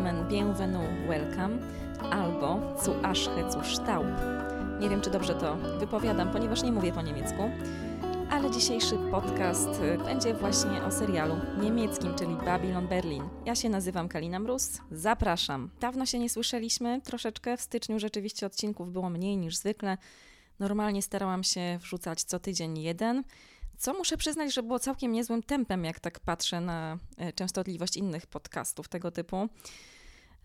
willkommen, bienvenue, welcome albo zu Aschhe zu Staub. Nie wiem, czy dobrze to wypowiadam, ponieważ nie mówię po niemiecku, ale dzisiejszy podcast y, będzie właśnie o serialu niemieckim, czyli Babylon Berlin. Ja się nazywam Kalina Mróz, zapraszam. Dawno się nie słyszeliśmy, troszeczkę w styczniu rzeczywiście odcinków było mniej niż zwykle. Normalnie starałam się wrzucać co tydzień jeden, co muszę przyznać, że było całkiem niezłym tempem, jak tak patrzę na e, częstotliwość innych podcastów tego typu.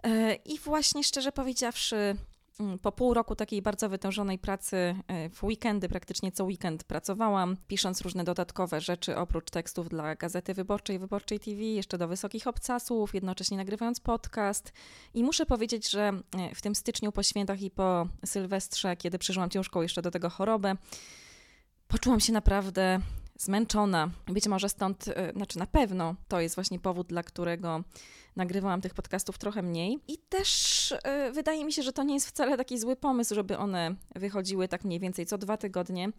E, I właśnie szczerze powiedziawszy, mm, po pół roku takiej bardzo wytężonej pracy e, w weekendy, praktycznie co weekend pracowałam, pisząc różne dodatkowe rzeczy oprócz tekstów dla Gazety Wyborczej, Wyborczej TV, jeszcze do Wysokich Obcasów, jednocześnie nagrywając podcast. I muszę powiedzieć, że w tym styczniu po świętach i po Sylwestrze, kiedy przeżyłam ciężką jeszcze do tego chorobę, poczułam się naprawdę zmęczona. Być może stąd, e, znaczy na pewno to jest właśnie powód, dla którego nagrywałam tych podcastów trochę mniej. I też yy, wydaje mi się, że to nie jest wcale taki zły pomysł, żeby one wychodziły tak mniej więcej co dwa tygodnie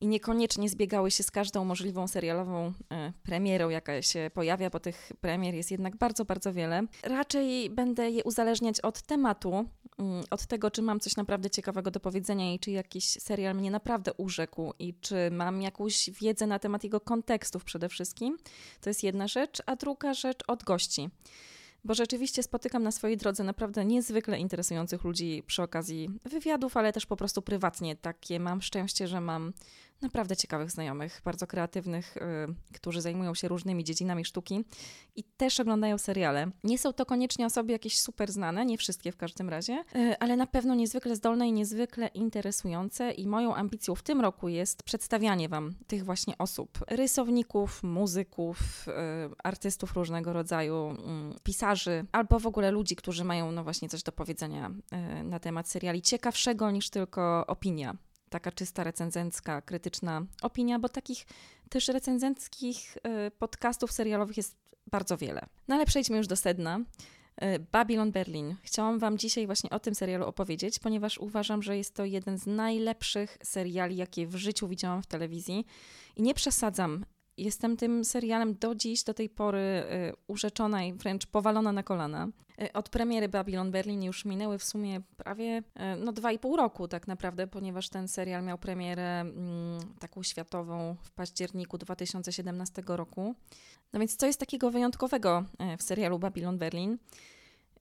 i niekoniecznie zbiegały się z każdą możliwą serialową e, premierą, jaka się pojawia, bo tych premier jest jednak bardzo, bardzo wiele. Raczej będę je uzależniać od tematu, mm, od tego, czy mam coś naprawdę ciekawego do powiedzenia i czy jakiś serial mnie naprawdę urzekł i czy mam jakąś wiedzę na temat jego kontekstów przede wszystkim. To jest jedna rzecz, a druga rzecz od gości bo rzeczywiście spotykam na swojej drodze naprawdę niezwykle interesujących ludzi przy okazji wywiadów, ale też po prostu prywatnie. Takie mam szczęście, że mam naprawdę ciekawych znajomych, bardzo kreatywnych, yy, którzy zajmują się różnymi dziedzinami sztuki i też oglądają seriale. Nie są to koniecznie osoby jakieś super znane, nie wszystkie w każdym razie, yy, ale na pewno niezwykle zdolne i niezwykle interesujące i moją ambicją w tym roku jest przedstawianie Wam tych właśnie osób. Rysowników, muzyków, yy, artystów różnego rodzaju, mm, pisarzy, albo w ogóle ludzi, którzy mają no właśnie coś do powiedzenia y, na temat seriali ciekawszego niż tylko opinia taka czysta recenzencka, krytyczna opinia, bo takich też recenzenckich y, podcastów serialowych jest bardzo wiele. No ale przejdźmy już do sedna. Y, Babylon Berlin. Chciałam Wam dzisiaj właśnie o tym serialu opowiedzieć, ponieważ uważam, że jest to jeden z najlepszych seriali, jakie w życiu widziałam w telewizji. I nie przesadzam, Jestem tym serialem do dziś, do tej pory y, urzeczona i wręcz powalona na kolana. Y, od premiery Babylon Berlin już minęły w sumie prawie y, no, dwa i pół roku tak naprawdę, ponieważ ten serial miał premierę mm, taką światową w październiku 2017 roku. No więc co jest takiego wyjątkowego w serialu Babylon Berlin?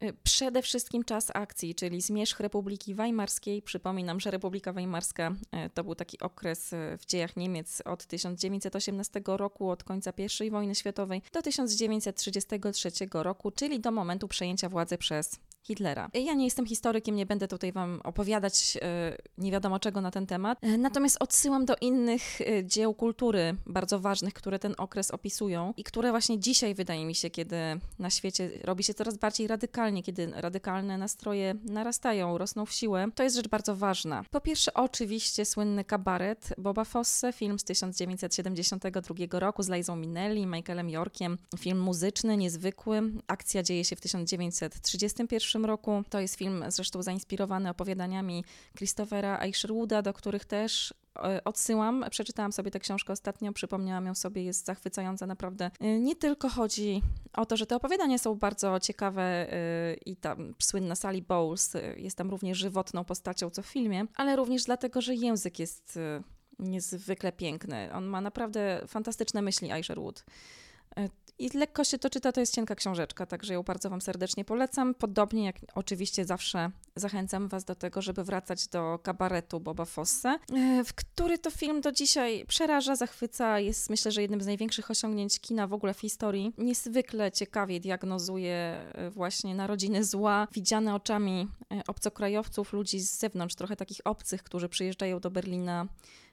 Y, przede wszystkim czas akcji, czyli zmierzch Republiki Weimarskiej. Przypominam, że Republika Weimarska y, to był taki okres y, w dziejach Niemiec od 1918 roku, od końca I wojny światowej do 1933 roku, czyli do momentu przejęcia władzy przez Hitlera. Ja nie jestem historykiem, nie będę tutaj Wam opowiadać e, nie wiadomo czego na ten temat, e, natomiast odsyłam do innych e, dzieł kultury bardzo ważnych, które ten okres opisują i które właśnie dzisiaj wydaje mi się, kiedy na świecie robi się coraz bardziej radykalnie, kiedy radykalne nastroje narastają, rosną w siłę, to jest rzecz bardzo ważna. Po pierwsze, oczywiście słynny kabaret Boba Fosse, film z 1972 roku z Liza Minnelli, Michaelem Yorkiem, film muzyczny, niezwykły. Akcja dzieje się w 1931 roku. To jest film zresztą zainspirowany opowiadaniami Christophera Isherwooda, do których też e, odsyłam. Przeczytałam sobie tę książkę ostatnio, przypomniałam ją sobie, jest zachwycająca naprawdę. E, nie tylko chodzi o to, że te opowiadania są bardzo ciekawe e, i tam słynna Sally Bowles jest tam również żywotną postacią, co w filmie, ale również dlatego, że język jest niezwykle piękny. On ma naprawdę fantastyczne myśli, Isherwood. I lekko się to czyta, to jest cienka książeczka, także ją bardzo Wam serdecznie polecam. Podobnie jak oczywiście zawsze zachęcam Was do tego, żeby wracać do kabaretu Boba Fosse, e, w który to film do dzisiaj przeraża, zachwyca, jest myślę, że jednym z największych osiągnięć kina w ogóle w historii. Niezwykle ciekawie diagnozuje e, właśnie narodziny zła, widziane oczami e, obcokrajowców, ludzi z zewnątrz, trochę takich obcych, którzy przyjeżdżają do Berlina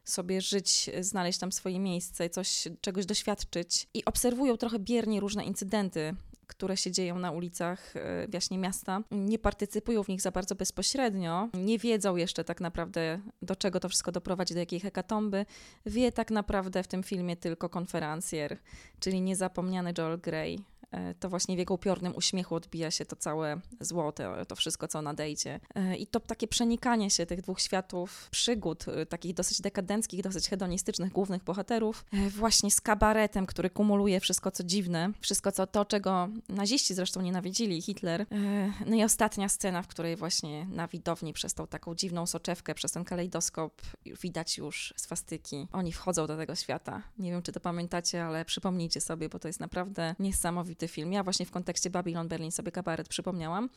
sobie żyć, znaleźć tam swoje miejsce, coś, czegoś doświadczyć i obserwują trochę biernie różne incydenty, które się dzieją na ulicach e, właśnie miasta. Nie partycypują w nich za bardzo bezpośrednio, nie wiedzą jeszcze tak naprawdę, do czego to wszystko doprowadzi, do jakiej hekatomby. Wie tak naprawdę w tym filmie tylko konferencjer, czyli niezapomniany Joel Grey, to właśnie w jego upiornym uśmiechu odbija się to całe zło, to, to wszystko, co nadejdzie. E, I to takie przenikanie się tych dwóch światów, przygód, e, takich dosyć dekadenckich, dosyć hedonistycznych głównych bohaterów, właśnie z kabaretem, który kumuluje wszystko, co dziwne, wszystko, co to, czego naziści zresztą nienawidzili, Hitler. No i ostatnia scena, w której właśnie na widowni przez tą taką dziwną soczewkę, przez ten kalejdoskop widać już swastyki. Oni wchodzą do tego świata. Nie wiem, czy to pamiętacie, ale przypomnijcie sobie, bo to jest naprawdę film. Ja właśnie w kontekście Babylon Berlin sobie kabaret przypomniałam.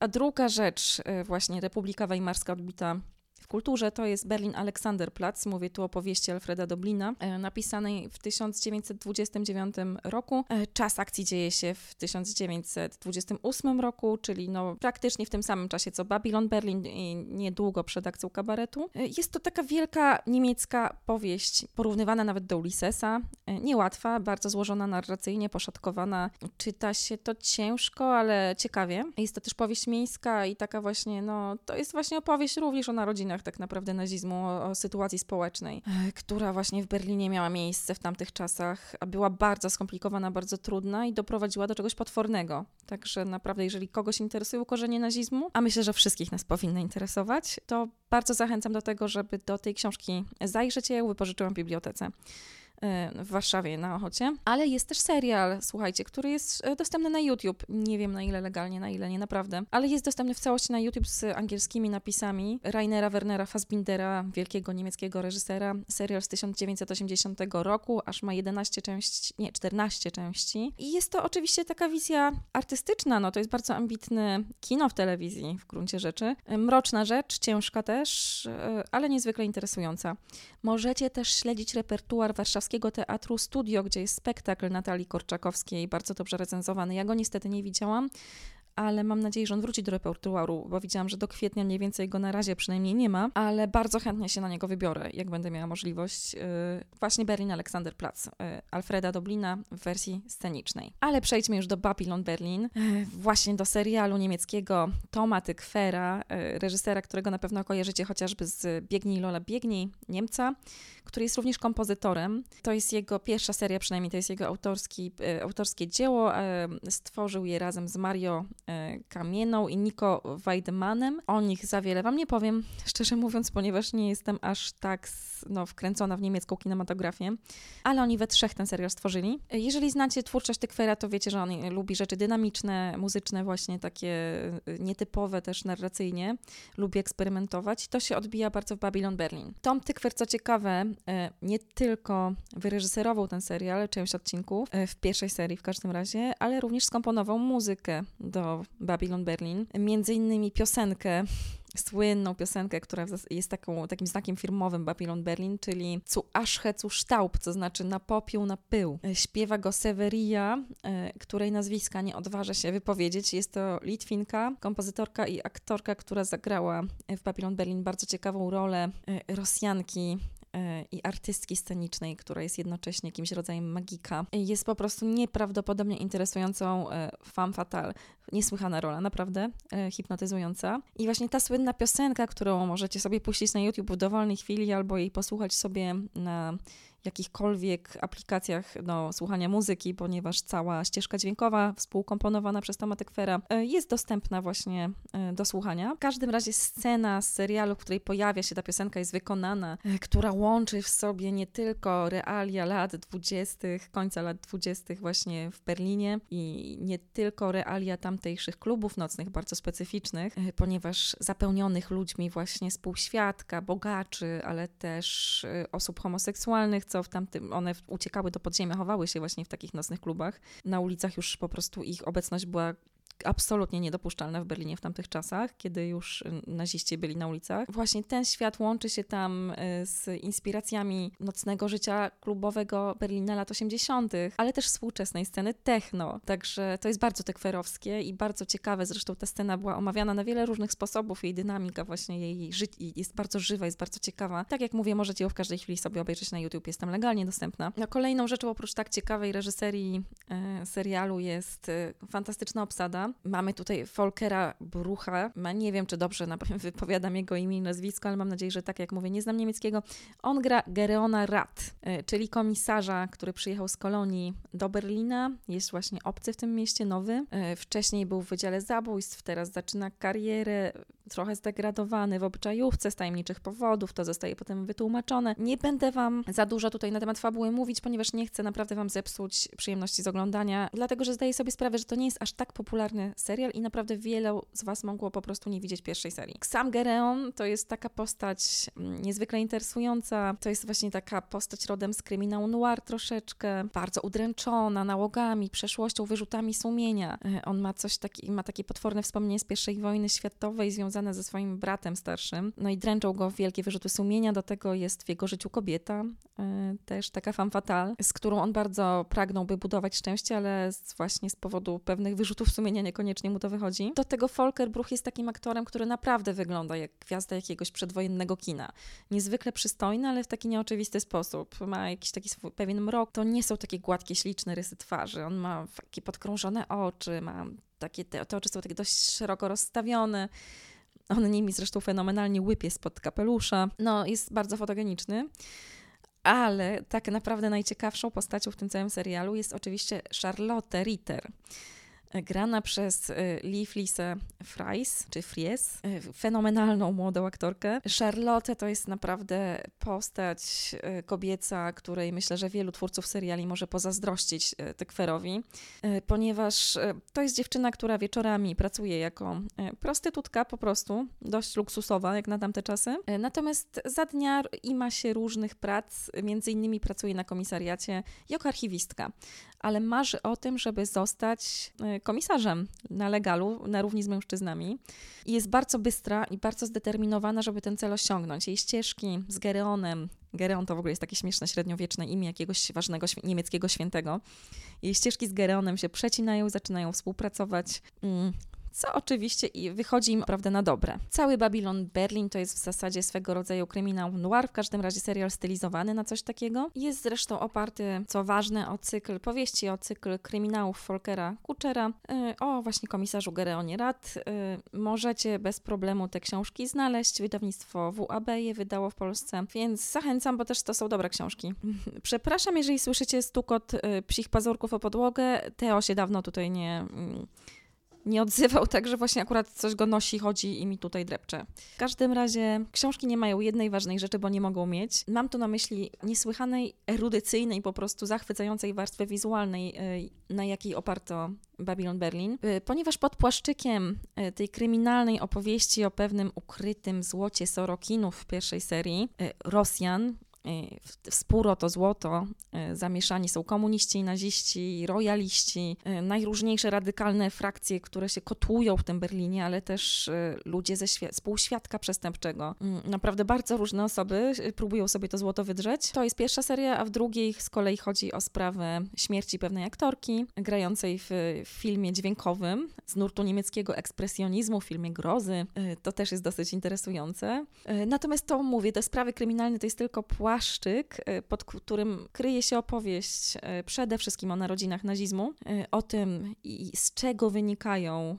A druga rzecz, y, właśnie Republika Weimarska odbita w kulturze to jest Berlin Alexanderplatz. Mówię tu o powieści Alfreda Doblina, e, napisanej w 1929 roku. E, czas akcji dzieje się w 1928 roku, czyli no praktycznie w tym samym czasie co Babylon Berlin i niedługo przed akcją kabaretu. E, jest to taka wielka niemiecka powieść, porównywana nawet do Ulyssesa. Niełatwa, bardzo złożona narracyjnie, poszatkowana. Czyta się to ciężko, ale ciekawie. Jest to też powieść miejska i taka właśnie, no to jest właśnie opowieść również o narodzinach tak naprawdę nazizmu, o, sytuacji społecznej, e, która właśnie w Berlinie miała miejsce w tamtych czasach, a była bardzo skomplikowana, bardzo trudna i doprowadziła do czegoś potwornego. Także naprawdę, jeżeli kogoś interesują korzenie nazizmu, a myślę, że wszystkich nas powinny interesować, to bardzo zachęcam do tego, żeby do tej książki zajrzeć. Ja ją wypożyczyłam w bibliotece. Y, w Warszawie na Ochocie. Ale jest też serial, słuchajcie, który jest y, dostępny na YouTube. Nie wiem na ile legalnie, na ile nie, naprawdę. Ale jest dostępny w całości na YouTube z angielskimi napisami Rainera Wernera Fassbindera, wielkiego niemieckiego reżysera. Serial z 1980 roku, aż ma 11 części, nie, 14 części. I jest to oczywiście taka wizja artystyczna, no to jest bardzo ambitny kino w telewizji w gruncie rzeczy. Mroczna rzecz, ciężka też, y, ale niezwykle interesująca. Możecie też śledzić repertuar warszawskiego Teatru Studio, gdzie jest spektakl Natalii Korczakowskiej, bardzo dobrze recenzowany. Ja go niestety nie widziałam, ale mam nadzieję, że on wróci do repertuaru, bo widziałam, że do kwietnia mniej więcej go na razie przynajmniej nie ma, ale bardzo chętnie się na niego wybiorę, jak będę miała możliwość. Yy, właśnie Berlin Alexanderplatz, yy, Alfreda Doblina w wersji scenicznej. Ale przejdźmy już do Babylon Berlin, yy, właśnie do serialu niemieckiego Toma Tykfera, reżysera, którego na pewno kojarzycie chociażby z Biegnij Lola Biegnij, Niemca, który jest również kompozytorem. To jest jego pierwsza seria, przynajmniej to jest jego autorski, autorskie dzieło. Stworzył je razem z Mario Kamieną i Niko Weidmanem. O nich za wiele Wam nie powiem, szczerze mówiąc, ponieważ nie jestem aż tak no, wkręcona w niemiecką kinematografię, ale oni we trzech ten serial stworzyli. Jeżeli znacie twórczość Tykwera, to wiecie, że on lubi rzeczy dynamiczne, muzyczne, właśnie takie e, nietypowe też narracyjnie. Lubi eksperymentować. To się odbija bardzo w Babylon Berlin. Tom Tykwer, co ciekawe, e, nie tylko wyreżyserował ten serial, część odcinków, w pierwszej serii w każdym razie, ale również skomponował muzykę do Babylon Berlin. Między innymi piosenkę słynną piosenkę, która jest taką, takim znakiem firmowym Babylon Berlin, czyli Zu Aschhe zu Staub, co znaczy na popiół, na pył. Śpiewa go Severia, e, której nazwiska nie odważę się wypowiedzieć. Jest to Litwinka, kompozytorka i aktorka, która zagrała w Babylon Berlin bardzo ciekawą rolę e, Rosjanki E, i artystki scenicznej, która jest jednocześnie jakimś rodzajem magika. Jest po prostu nieprawdopodobnie interesującą e, femme fatale. Niesłychana rola, naprawdę e, hipnotyzująca. I właśnie ta słynna piosenka, którą możecie sobie puścić na YouTube w dowolnej chwili albo jej posłuchać sobie na jakichkolwiek aplikacjach do słuchania muzyki, ponieważ cała ścieżka dźwiękowa współkomponowana przez Toma Tekwera e, jest dostępna właśnie e, do słuchania. W każdym razie scena z serialu, w której pojawia się ta piosenka, jest wykonana, e, która łączy w sobie nie tylko realia lat dwudziestych, końca lat dwudziestych właśnie w Berlinie i nie tylko realia tamtejszych klubów nocnych, bardzo specyficznych, ponieważ zapełnionych ludźmi właśnie spółświadka, bogaczy, ale też osób homoseksualnych, co w tamtym, one uciekały do podziemia, chowały się właśnie w takich nocnych klubach. Na ulicach już po prostu ich obecność była absolutnie niedopuszczalne w Berlinie w tamtych czasach, kiedy już y, naziści byli na ulicach. Właśnie ten świat łączy się tam y, z inspiracjami nocnego życia klubowego Berlina lat 80., ale też współczesnej sceny techno. Także to jest bardzo tekwerowskie i bardzo ciekawe. Zresztą ta scena była omawiana na wiele różnych sposobów. Jej dynamika właśnie, jej życie jest bardzo żywa, jest bardzo ciekawa. Tak jak mówię, możecie ją w każdej chwili sobie obejrzeć na YouTube. Jest tam legalnie dostępna. No, kolejną rzeczą oprócz tak ciekawej reżyserii e, serialu jest e, fantastyczna obsada Mamy tutaj Volkera Brucha. Nie wiem, czy dobrze wypowiadam jego imię i nazwisko, ale mam nadzieję, że tak jak mówię, nie znam niemieckiego. On gra Gereona Rat, e, czyli komisarza, który przyjechał z kolonii do Berlina. Jest właśnie obcy w tym mieście, nowy. E, wcześniej był w Wydziale Zabójstw, teraz zaczyna karierę trochę zdegradowany w obyczajówce z tajemniczych powodów, to zostaje potem wytłumaczone. Nie będę Wam za dużo tutaj na temat fabuły mówić, ponieważ nie chcę naprawdę Wam zepsuć przyjemności z oglądania, dlatego że zdaję sobie sprawę, że to nie jest aż tak popularny serial i naprawdę wiele z Was mogło po prostu nie widzieć pierwszej serii. Sam Gereon to jest taka postać mm, niezwykle interesująca, to jest właśnie taka postać rodem z kryminału noir troszeczkę, bardzo udręczona nałogami, przeszłością, wyrzutami sumienia. E, on ma coś taki, ma takie potworne wspomnienie z pierwszej wojny światowej związane związane ze swoim bratem starszym. No i dręczą go wielkie wyrzuty sumienia. Do tego jest w jego życiu kobieta, e, też taka femme fatale, z którą on bardzo pragnąłby budować szczęście, ale właśnie z powodu pewnych wyrzutów sumienia niekoniecznie mu to wychodzi. Do tego Volker Bruch jest takim aktorem, który naprawdę wygląda jak gwiazda jakiegoś przedwojennego kina. Niezwykle przystojny, ale w taki nieoczywisty sposób. Ma jakiś taki swój, pewien mrok. To nie są takie gładkie, śliczne rysy twarzy. On ma takie podkrążone oczy, ma takie, te, te oczy są takie dość szeroko rozstawione. On nimi zresztą fenomenalnie łypie spod kapelusza. No, jest bardzo fotogeniczny. Ale tak naprawdę najciekawszą postacią w tym całym serialu jest oczywiście Charlotte Ritter grana przez y, Leaf Lisa Fries, czy Fries, y, fenomenalną młodą aktorkę. Charlotte to jest naprawdę postać y, kobieca, której myślę, że wielu twórców seriali może pozazdrościć Tekwerowi, ponieważ to jest dziewczyna, która wieczorami pracuje jako prostytutka po prostu, dość luksusowa jak na tamte czasy. Natomiast za dnia ima się różnych prac, między innymi pracuje na komisariacie jako archiwistka ale marzy o tym, żeby zostać komisarzem na legalu, na równi z mężczyznami. I jest bardzo bystra i bardzo zdeterminowana, żeby ten cel osiągnąć. Jej ścieżki z Gereonem, Gereon to w ogóle jest takie śmieszne średniowieczne imię jakiegoś ważnego niemieckiego świętego. Jej ścieżki z Gereonem się przecinają, zaczynają współpracować. Co oczywiście wychodzi im prawda na dobre. Cały Babylon Berlin to jest w zasadzie swego rodzaju kryminał noir, w każdym razie serial stylizowany na coś takiego. Jest zresztą oparty, co ważne, o cykl powieści, o cykl kryminałów Folkera Kuchera, y, o właśnie komisarzu Gereonie Rad. Y, możecie bez problemu te książki znaleźć. Wydawnictwo WAB je wydało w Polsce, więc zachęcam, bo też to są dobre książki. Przepraszam, jeżeli słyszycie stukot y, psich pazurków o podłogę. Teo się dawno tutaj nie mm, nie odzywał, także właśnie akurat coś go nosi, chodzi i mi tutaj drepcze. W każdym razie książki nie mają jednej ważnej rzeczy, bo nie mogą mieć. Mam tu na myśli niesłychanej, erudycyjnej, po prostu zachwycającej warstwy wizualnej, y, na jakiej oparto Babylon Berlin, y, ponieważ pod płaszczykiem y, tej kryminalnej opowieści o pewnym ukrytym złocie Sorokinów w pierwszej serii, Rosjan, Spóro to złoto, e, zamieszani są komuniści, naziści, rojaliści, e, najróżniejsze radykalne frakcje, które się kotłują w tym Berlinie, ale też ludzie ze współświadka przestępczego. Mm, naprawdę bardzo różne osoby próbują sobie to złoto wydrzeć. To jest pierwsza seria, a w drugiej z kolei chodzi o sprawę śmierci pewnej aktorki grającej w filmie dźwiękowym z nurtu niemieckiego ekspresjonizmu, filmie grozy. To też jest dosyć interesujące. Natomiast to mówię, te sprawy kryminalne to jest tylko płat płaszczyk, e, pod którym kryje się opowieść e, przede wszystkim o narodzinach nazizmu, e, o tym, z czego wynikają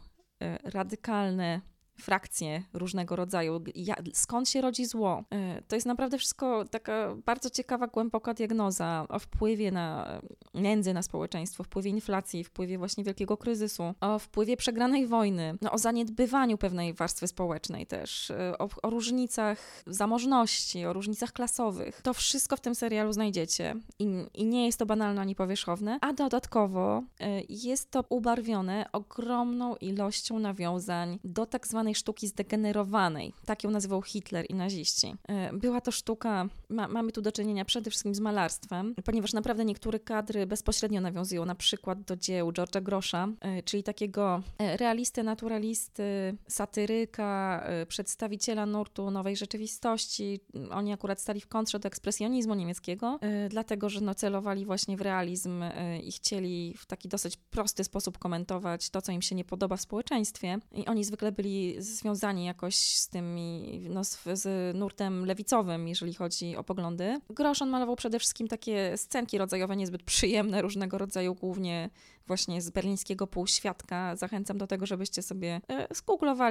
radykalne frakcje różnego rodzaju, ja, skąd się rodzi zło. E, to jest naprawdę wszystko taka bardzo ciekawa, głęboka diagnoza o wpływie na nędzy na społeczeństwo, wpływie inflacji, wpływie właśnie wielkiego kryzysu, o wpływie przegranej wojny, no, o zaniedbywaniu pewnej warstwy społecznej też, e, o, o różnicach zamożności, o różnicach klasowych. To wszystko w tym serialu znajdziecie i, i nie jest to banalne ani powierzchowne, a dodatkowo e, jest to ubarwione ogromną ilością nawiązań do tak zwanych sztuki zdegenerowanej. Tak ją nazywał Hitler i naziści. E, była to sztuka, ma, mamy tu do czynienia przede wszystkim z malarstwem, ponieważ naprawdę niektóre kadry bezpośrednio nawiązują na przykład do dzieł George'a Grosza, e, czyli takiego e, realisty, naturalisty, satyryka, przedstawiciela nurtu nowej rzeczywistości. Oni akurat stali w kontrze do ekspresjonizmu niemieckiego, dlatego że no, celowali właśnie w realizm i chcieli w taki dosyć prosty sposób komentować to, co im się nie podoba w społeczeństwie. I oni zwykle byli związani jakoś z tymi, no, z, z nurtem lewicowym, jeżeli chodzi o poglądy. Grosz on malował przede wszystkim takie scenki rodzajowe niezbyt przyjemne, różnego rodzaju, głównie właśnie z berlińskiego półświadka. Zachęcam do tego, żebyście sobie e,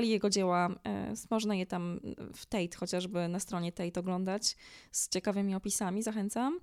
jego dzieła. E, można je tam w Tate chociażby na stronie Tate oglądać z ciekawymi opisami, zachęcam.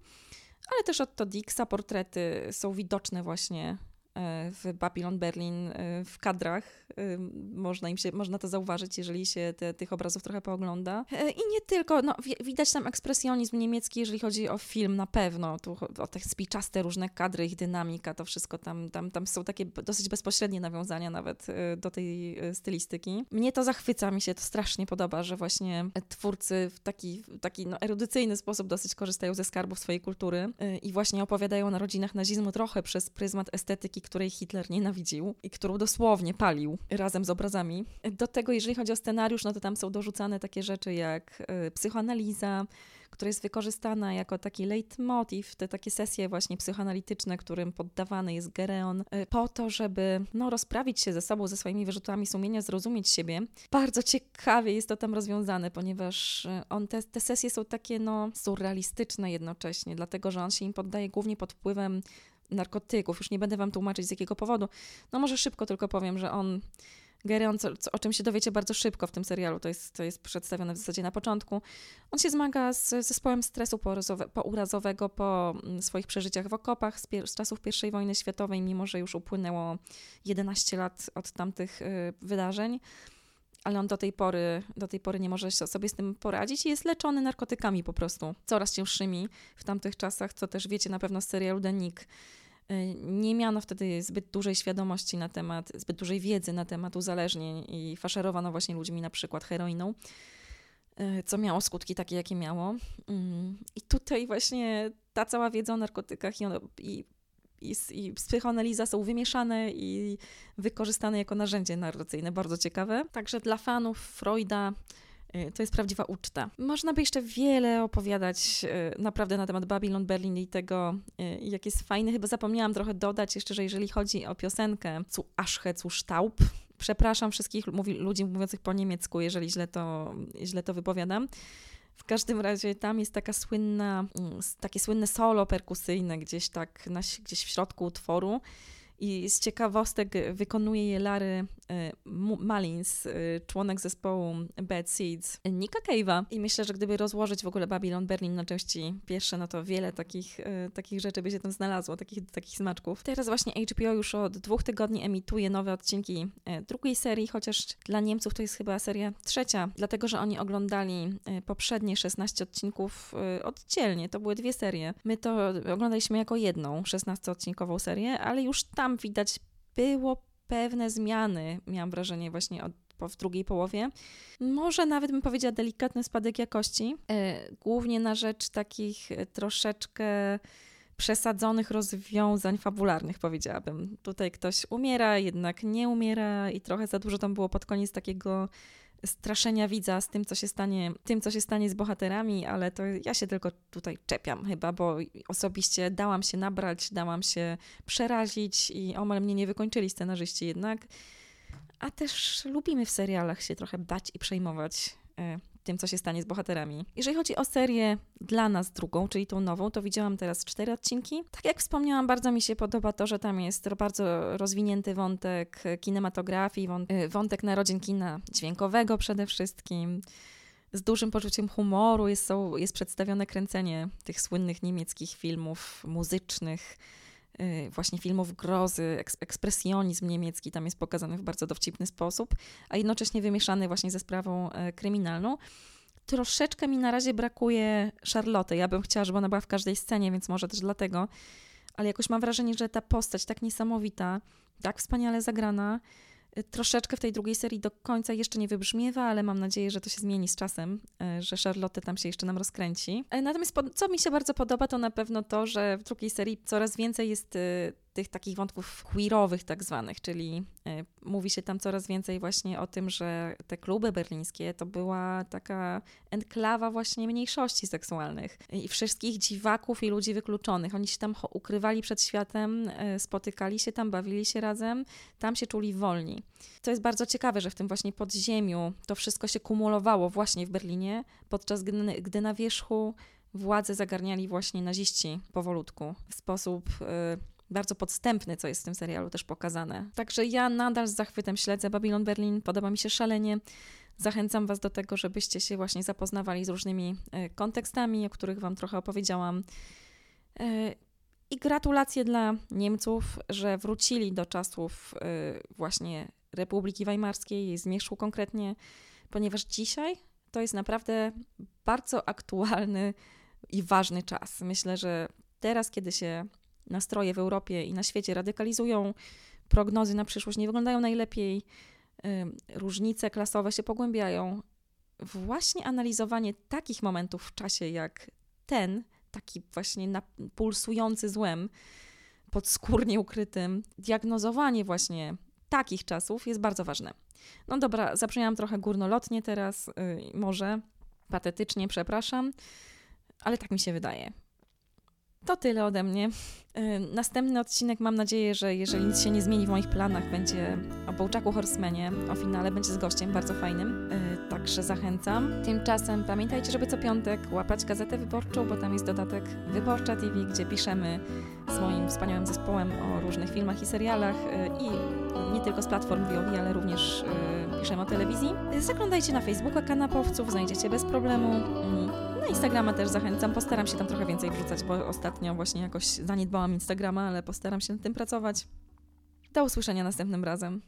Ale też od Dixa portrety są widoczne właśnie E, w Babylon Berlin e, w kadrach. E, można, im się, można to zauważyć, jeżeli się te, tych obrazów trochę poogląda. I nie tylko, no, widać tam ekspresjonizm niemiecki, jeżeli chodzi o film, na pewno. Tu o te spiczaste różne kadry, ich dynamika, to wszystko tam, tam, tam są takie dosyć bezpośrednie nawiązania nawet do tej stylistyki. Mnie to zachwyca, mi się to strasznie podoba, że właśnie twórcy w taki, taki no, erudycyjny sposób dosyć korzystają ze skarbów swojej kultury i właśnie opowiadają o narodzinach nazizmu trochę przez pryzmat estetyki której Hitler nienawidził i którą dosłownie palił razem z obrazami. Do tego, jeżeli chodzi o scenariusz, no to tam są dorzucane takie rzeczy jak y, psychoanaliza, która jest wykorzystana jako taki leitmotiv, te takie sesje właśnie psychoanalityczne, którym poddawany jest Gereon, y, po to, żeby no, rozprawić się ze sobą, ze swoimi wyrzutami sumienia, zrozumieć siebie. Bardzo ciekawie jest to tam rozwiązane, ponieważ y, on te, te sesje są takie no, surrealistyczne jednocześnie, dlatego że on się im poddaje głównie pod wpływem narkotyków. Już nie będę wam tłumaczyć z jakiego powodu. No może szybko tylko powiem, że on Gereon, co, co, o czym się dowiecie bardzo szybko w tym serialu, to jest, to jest przedstawione w zasadzie na początku. On się zmaga z zespołem stresu pourazowego po mm, swoich przeżyciach w okopach z, z, czasów I wojny światowej, mimo że już upłynęło 11 lat od tamtych y, wydarzeń. Ale on do tej, pory, do tej pory nie może sobie z tym poradzić i jest leczony narkotykami po prostu, coraz cięższymi w tamtych czasach, co też wiecie na pewno z serialu Denik Y, nie miano wtedy zbyt dużej świadomości na temat, zbyt dużej wiedzy na temat uzależnień i faszerowano właśnie ludźmi na przykład heroiną, y, co miało skutki takie, jakie miało. Mm, I tutaj właśnie ta cała wiedza o narkotykach i, i, i, i psychoanaliza są wymieszane i wykorzystane jako narzędzie narracyjne, bardzo ciekawe. Także dla fanów Freuda Y, to jest prawdziwa uczta. Można by jeszcze wiele opowiadać y, naprawdę na temat Babylon Berlin i tego, y, jak jest fajny. Chyba zapomniałam trochę dodać jeszcze, że jeżeli chodzi o piosenkę Zu Aschhe, zu Staub, przepraszam wszystkich mówi, ludzi mówiących po niemiecku, jeżeli źle to, źle to wypowiadam. W każdym razie tam jest taka słynna, mm, takie słynne solo perkusyjne gdzieś tak na, gdzieś w środku utworu. I z ciekawostek wykonuje je Larry e, Mullins, e, członek zespołu Bad Seeds, Nika Cave'a. I myślę, że gdyby rozłożyć w ogóle Babylon Berlin na części pierwsze, no to wiele takich, e, takich rzeczy by się tam znalazło, takich, takich smaczków. Teraz właśnie HBO już od dwóch tygodni emituje nowe odcinki drugiej serii, chociaż dla Niemców to jest chyba seria trzecia, dlatego że oni oglądali poprzednie 16 odcinków oddzielnie. To były dwie serie. My to oglądaliśmy jako jedną 16-odcinkową serię, ale już tam widać było pewne zmiany, miałam wrażenie właśnie od, w drugiej połowie. Może nawet bym powiedziała delikatny spadek jakości, e, głównie na rzecz takich e, troszeczkę przesadzonych rozwiązań fabularnych, powiedziałabym. Tutaj ktoś umiera, jednak nie umiera i trochę za dużo tam było pod koniec takiego straszenia widza z tym, co się stanie, tym, co się stanie z bohaterami, ale to ja się tylko tutaj czepiam chyba, bo osobiście dałam się nabrać, dałam się przerazić i omal mnie nie wykończyli scenarzyści jednak. A też lubimy w serialach się trochę bać i przejmować e, tym, co się stanie z bohaterami. Jeżeli chodzi o serię dla nas drugą, czyli tą nową, to widziałam teraz cztery odcinki. Tak jak wspomniałam, bardzo mi się podoba to, że tam jest bardzo rozwinięty wątek kinematografii, y, wątek narodzin kina dźwiękowego przede wszystkim. Z dużym poczuciem humoru jest, są, jest przedstawione kręcenie tych słynnych niemieckich filmów muzycznych, właśnie filmów grozy, ekspresjonizm niemiecki tam jest pokazany w bardzo dowcipny sposób, a jednocześnie wymieszany właśnie ze sprawą e, kryminalną. Troszeczkę mi na razie brakuje Charlotte. Ja bym chciała, żeby ona była w każdej scenie, więc może też dlatego. Ale jakoś mam wrażenie, że ta postać tak niesamowita, tak wspaniale zagrana, Troszeczkę w tej drugiej serii do końca jeszcze nie wybrzmiewa, ale mam nadzieję, że to się zmieni z czasem, e, że Charlotte tam się jeszcze nam rozkręci. E, natomiast co mi się bardzo podoba, to na pewno to, że w drugiej serii coraz więcej jest e, tych takich wątków queerowych tak zwanych, czyli y, mówi się tam coraz więcej właśnie o tym, że te kluby berlińskie to była taka enklawa właśnie mniejszości seksualnych i wszystkich dziwaków i ludzi wykluczonych. Oni się tam ukrywali przed światem, y, spotykali się tam, bawili się razem, tam się czuli wolni. To jest bardzo ciekawe, że w tym właśnie podziemiu to wszystko się kumulowało właśnie w Berlinie, podczas gdy, na wierzchu władzę zagarniali właśnie naziści powolutku w sposób y, bardzo podstępny, co jest w tym serialu też pokazane. Także ja nadal z zachwytem śledzę Babylon Berlin, podoba mi się szalenie. Zachęcam Was do tego, żebyście się właśnie zapoznawali z różnymi y, kontekstami, o których Wam trochę opowiedziałam. Y, I gratulacje dla Niemców, że wrócili do czasów właśnie Republiki Weimarskiej, jej zmierzchu konkretnie, ponieważ dzisiaj to jest naprawdę bardzo aktualny i ważny czas. Myślę, że teraz, kiedy się nastroje w Europie i na świecie radykalizują, prognozy na przyszłość nie wyglądają najlepiej, różnice klasowe się pogłębiają. Właśnie analizowanie takich momentów w czasie jak ten, taki właśnie pulsujący złem, podskórnie ukrytym, diagnozowanie właśnie takich czasów jest bardzo ważne. No dobra, zabrzmiałam trochę górnolotnie teraz, yy, może patetycznie, przepraszam ale tak mi się wydaje. To tyle ode mnie. Następny odcinek mam nadzieję, że jeżeli nic się nie zmieni w moich planach, będzie o Bołczaku Horsemanie, o finale, będzie z gościem bardzo fajnym, także zachęcam. Tymczasem pamiętajcie, żeby co piątek łapać Gazetę Wyborczą, bo tam jest dodatek Wyborcza TV, gdzie piszemy z moim wspaniałym zespołem o różnych filmach i serialach i nie tylko z platform VOD, ale również piszemy o telewizji. Zaglądajcie na Facebooka Kanapowców, znajdziecie bez problemu. Instagrama też zachęcam. Postaram się tam trochę więcej wrzucać, bo ostatnio właśnie jakoś zaniedbałam Instagrama, ale postaram się nad tym pracować. Do usłyszenia następnym razem.